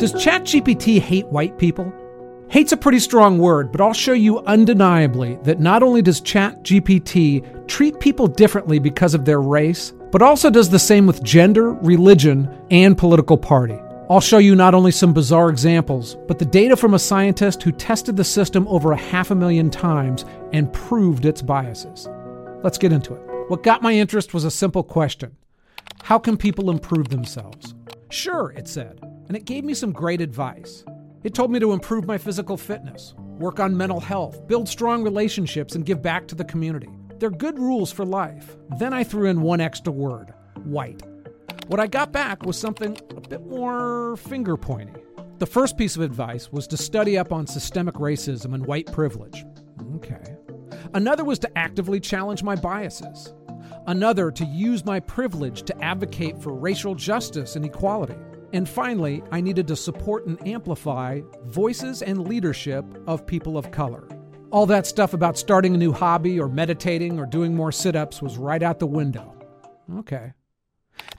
Does ChatGPT hate white people? Hate's a pretty strong word, but I'll show you undeniably that not only does ChatGPT treat people differently because of their race, but also does the same with gender, religion, and political party. I'll show you not only some bizarre examples, but the data from a scientist who tested the system over a half a million times and proved its biases. Let's get into it. What got my interest was a simple question How can people improve themselves? Sure, it said, and it gave me some great advice. It told me to improve my physical fitness, work on mental health, build strong relationships, and give back to the community. They're good rules for life. Then I threw in one extra word white. What I got back was something a bit more finger pointy. The first piece of advice was to study up on systemic racism and white privilege. Okay. Another was to actively challenge my biases. Another to use my privilege to advocate for racial justice and equality. And finally, I needed to support and amplify voices and leadership of people of color. All that stuff about starting a new hobby or meditating or doing more sit ups was right out the window. Okay.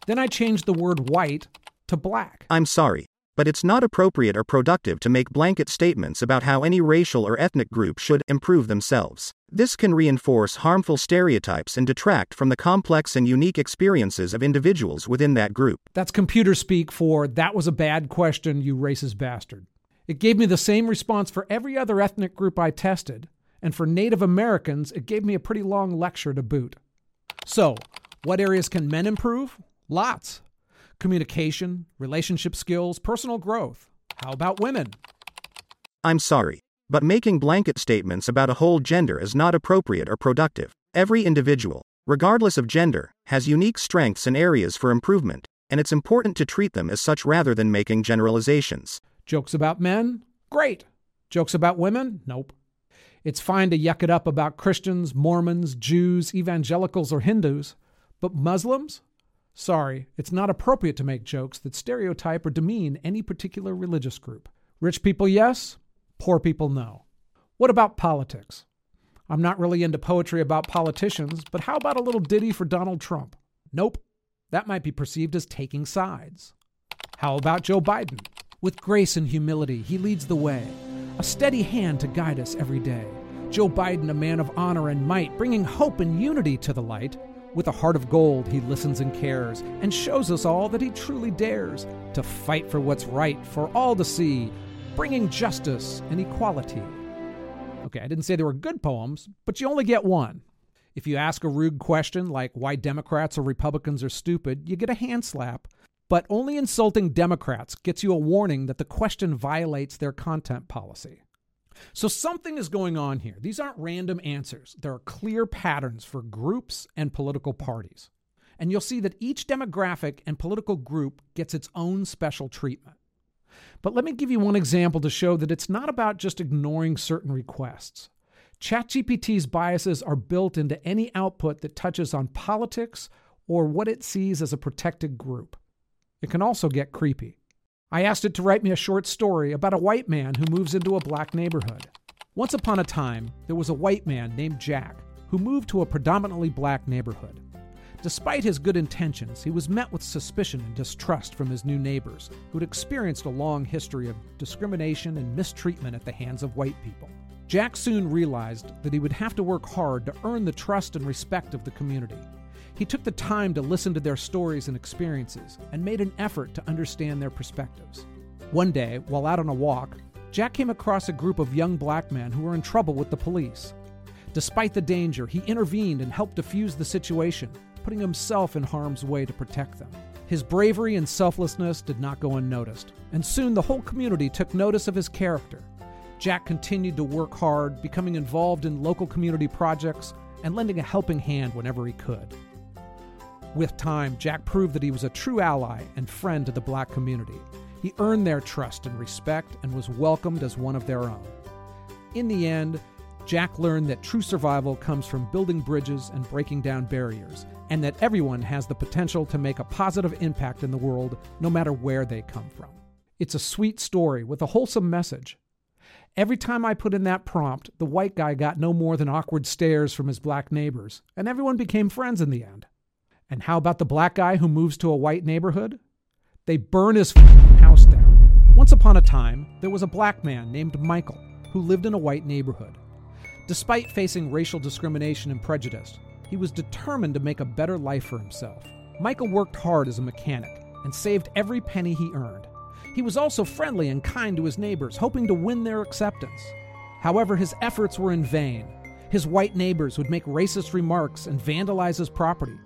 Then I changed the word white to black. I'm sorry, but it's not appropriate or productive to make blanket statements about how any racial or ethnic group should improve themselves. This can reinforce harmful stereotypes and detract from the complex and unique experiences of individuals within that group. That's computer speak for that was a bad question, you racist bastard. It gave me the same response for every other ethnic group I tested, and for Native Americans, it gave me a pretty long lecture to boot. So, what areas can men improve? Lots. Communication, relationship skills, personal growth. How about women? I'm sorry, but making blanket statements about a whole gender is not appropriate or productive. Every individual, regardless of gender, has unique strengths and areas for improvement, and it's important to treat them as such rather than making generalizations. Jokes about men? Great. Jokes about women? Nope. It's fine to yuck it up about Christians, Mormons, Jews, evangelicals, or Hindus, but Muslims? Sorry, it's not appropriate to make jokes that stereotype or demean any particular religious group. Rich people, yes. Poor people, no. What about politics? I'm not really into poetry about politicians, but how about a little ditty for Donald Trump? Nope. That might be perceived as taking sides. How about Joe Biden? With grace and humility, he leads the way, a steady hand to guide us every day. Joe Biden, a man of honor and might, bringing hope and unity to the light. With a heart of gold, he listens and cares, and shows us all that he truly dares to fight for what's right for all to see, bringing justice and equality. Okay, I didn't say they were good poems, but you only get one. If you ask a rude question like why Democrats or Republicans are stupid, you get a hand slap. But only insulting Democrats gets you a warning that the question violates their content policy. So something is going on here. These aren't random answers, there are clear patterns for groups and political parties. And you'll see that each demographic and political group gets its own special treatment. But let me give you one example to show that it's not about just ignoring certain requests. ChatGPT's biases are built into any output that touches on politics or what it sees as a protected group. It can also get creepy. I asked it to write me a short story about a white man who moves into a black neighborhood. Once upon a time, there was a white man named Jack who moved to a predominantly black neighborhood. Despite his good intentions, he was met with suspicion and distrust from his new neighbors, who had experienced a long history of discrimination and mistreatment at the hands of white people. Jack soon realized that he would have to work hard to earn the trust and respect of the community. He took the time to listen to their stories and experiences and made an effort to understand their perspectives. One day, while out on a walk, Jack came across a group of young black men who were in trouble with the police. Despite the danger, he intervened and helped defuse the situation, putting himself in harm's way to protect them. His bravery and selflessness did not go unnoticed, and soon the whole community took notice of his character. Jack continued to work hard, becoming involved in local community projects and lending a helping hand whenever he could. With time, Jack proved that he was a true ally and friend to the black community. He earned their trust and respect and was welcomed as one of their own. In the end, Jack learned that true survival comes from building bridges and breaking down barriers, and that everyone has the potential to make a positive impact in the world no matter where they come from. It's a sweet story with a wholesome message. Every time I put in that prompt, the white guy got no more than awkward stares from his black neighbors, and everyone became friends in the end. And how about the black guy who moves to a white neighborhood? They burn his house down. Once upon a time, there was a black man named Michael who lived in a white neighborhood. Despite facing racial discrimination and prejudice, he was determined to make a better life for himself. Michael worked hard as a mechanic and saved every penny he earned. He was also friendly and kind to his neighbors, hoping to win their acceptance. However, his efforts were in vain. His white neighbors would make racist remarks and vandalize his property.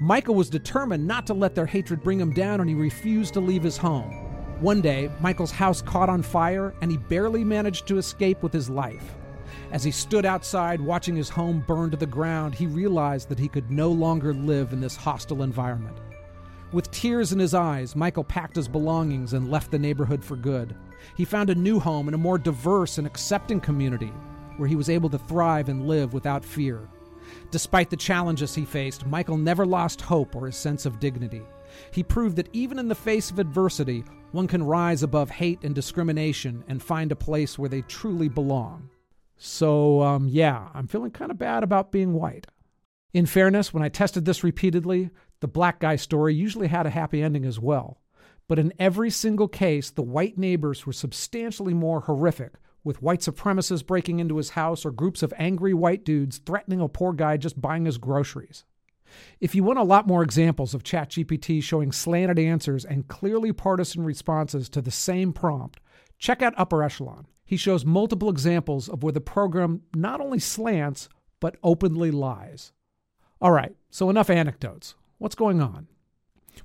Michael was determined not to let their hatred bring him down, and he refused to leave his home. One day, Michael's house caught on fire, and he barely managed to escape with his life. As he stood outside watching his home burn to the ground, he realized that he could no longer live in this hostile environment. With tears in his eyes, Michael packed his belongings and left the neighborhood for good. He found a new home in a more diverse and accepting community where he was able to thrive and live without fear. Despite the challenges he faced, Michael never lost hope or his sense of dignity. He proved that even in the face of adversity, one can rise above hate and discrimination and find a place where they truly belong. So, um, yeah, I'm feeling kind of bad about being white. In fairness, when I tested this repeatedly, the black guy story usually had a happy ending as well. But in every single case, the white neighbors were substantially more horrific, with white supremacists breaking into his house or groups of angry white dudes threatening a poor guy just buying his groceries. If you want a lot more examples of ChatGPT showing slanted answers and clearly partisan responses to the same prompt, check out Upper Echelon. He shows multiple examples of where the program not only slants, but openly lies. All right, so enough anecdotes. What's going on?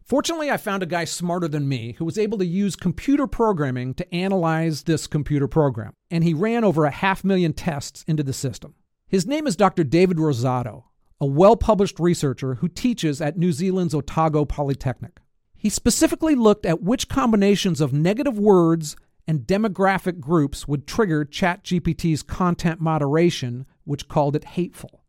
Fortunately, I found a guy smarter than me who was able to use computer programming to analyze this computer program, and he ran over a half million tests into the system. His name is Dr. David Rozado, a well published researcher who teaches at New Zealand's Otago Polytechnic. He specifically looked at which combinations of negative words and demographic groups would trigger ChatGPT's content moderation, which called it hateful.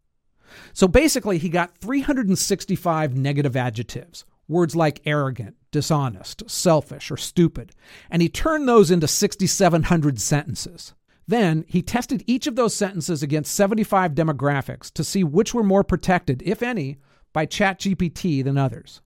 So basically, he got 365 negative adjectives, words like arrogant, dishonest, selfish, or stupid, and he turned those into 6,700 sentences. Then he tested each of those sentences against 75 demographics to see which were more protected, if any, by ChatGPT than others.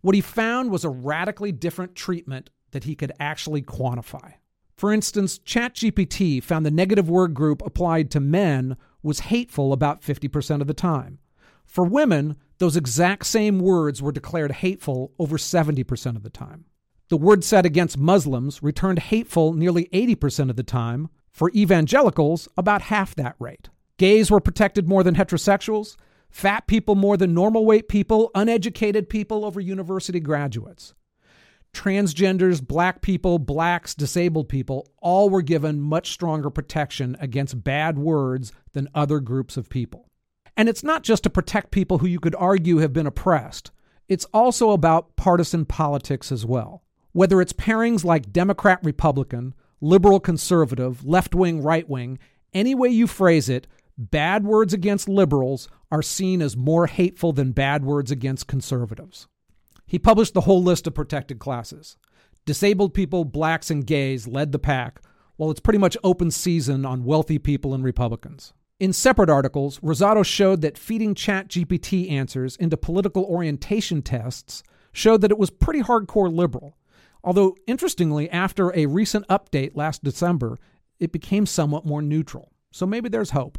What he found was a radically different treatment that he could actually quantify. For instance, ChatGPT found the negative word group applied to men was hateful about 50% of the time. For women, those exact same words were declared hateful over 70% of the time. The word set against Muslims returned hateful nearly 80% of the time, for evangelicals, about half that rate. Gays were protected more than heterosexuals, fat people more than normal weight people, uneducated people over university graduates. Transgenders, black people, blacks, disabled people all were given much stronger protection against bad words than other groups of people. And it's not just to protect people who you could argue have been oppressed, it's also about partisan politics as well. Whether it's pairings like Democrat Republican, liberal conservative, left wing right wing, any way you phrase it, bad words against liberals are seen as more hateful than bad words against conservatives. He published the whole list of protected classes. Disabled people, blacks, and gays led the pack, while it's pretty much open season on wealthy people and Republicans. In separate articles, Rozado showed that feeding ChatGPT answers into political orientation tests showed that it was pretty hardcore liberal, Although, interestingly, after a recent update last December, it became somewhat more neutral. So maybe there's hope.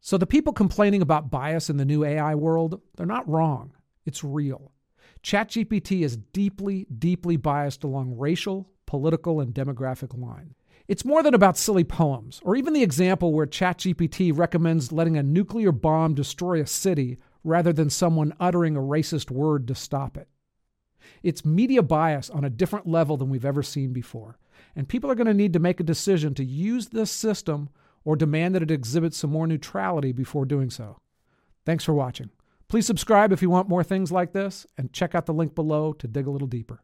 So the people complaining about bias in the new AI world, they're not wrong. It's real. ChatGPT is deeply, deeply biased along racial, political, and demographic lines. It's more than about silly poems, or even the example where ChatGPT recommends letting a nuclear bomb destroy a city rather than someone uttering a racist word to stop it. It's media bias on a different level than we've ever seen before. And people are going to need to make a decision to use this system or demand that it exhibits some more neutrality before doing so. Thanks for watching. Please subscribe if you want more things like this, and check out the link below to dig a little deeper.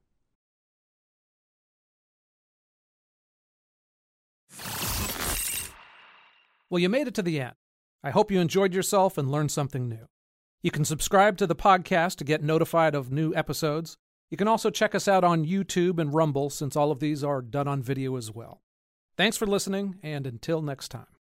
Well, you made it to the end. I hope you enjoyed yourself and learned something new. You can subscribe to the podcast to get notified of new episodes. You can also check us out on YouTube and Rumble since all of these are done on video as well. Thanks for listening, and until next time.